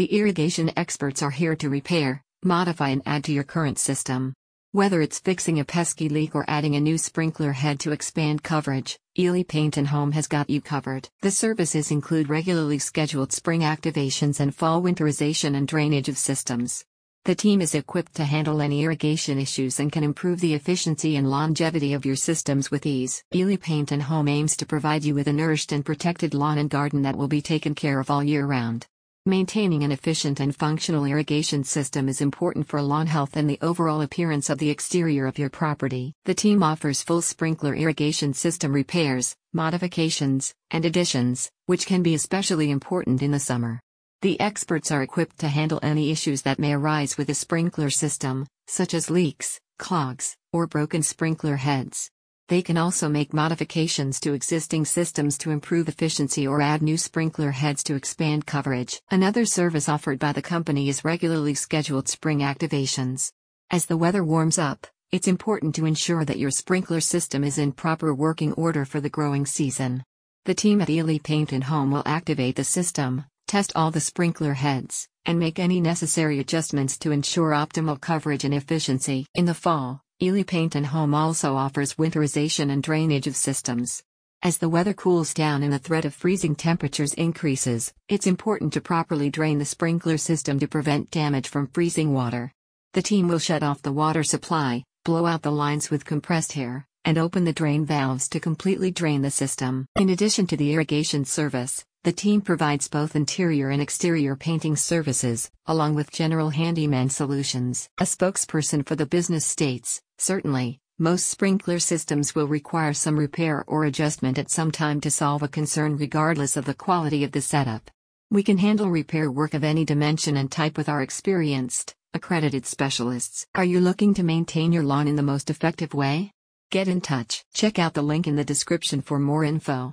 The irrigation experts are here to repair, modify, and add to your current system. Whether it's fixing a pesky leak or adding a new sprinkler head to expand coverage, Ely Paint and Home has got you covered. The services include regularly scheduled spring activations and fall winterization and drainage of systems. The team is equipped to handle any irrigation issues and can improve the efficiency and longevity of your systems with ease. Ely Paint and Home aims to provide you with a nourished and protected lawn and garden that will be taken care of all year round. Maintaining an efficient and functional irrigation system is important for lawn health and the overall appearance of the exterior of your property. The team offers full sprinkler irrigation system repairs, modifications, and additions, which can be especially important in the summer. The experts are equipped to handle any issues that may arise with a sprinkler system, such as leaks, clogs, or broken sprinkler heads. They can also make modifications to existing systems to improve efficiency or add new sprinkler heads to expand coverage. Another service offered by the company is regularly scheduled spring activations. As the weather warms up, it's important to ensure that your sprinkler system is in proper working order for the growing season. The team at Ely Paint and Home will activate the system, test all the sprinkler heads, and make any necessary adjustments to ensure optimal coverage and efficiency. In the fall, Ely Paint and Home also offers winterization and drainage of systems. As the weather cools down and the threat of freezing temperatures increases, it's important to properly drain the sprinkler system to prevent damage from freezing water. The team will shut off the water supply, blow out the lines with compressed air, and open the drain valves to completely drain the system. In addition to the irrigation service, the team provides both interior and exterior painting services, along with general handyman solutions. A spokesperson for the business states Certainly, most sprinkler systems will require some repair or adjustment at some time to solve a concern regardless of the quality of the setup. We can handle repair work of any dimension and type with our experienced, accredited specialists. Are you looking to maintain your lawn in the most effective way? Get in touch. Check out the link in the description for more info.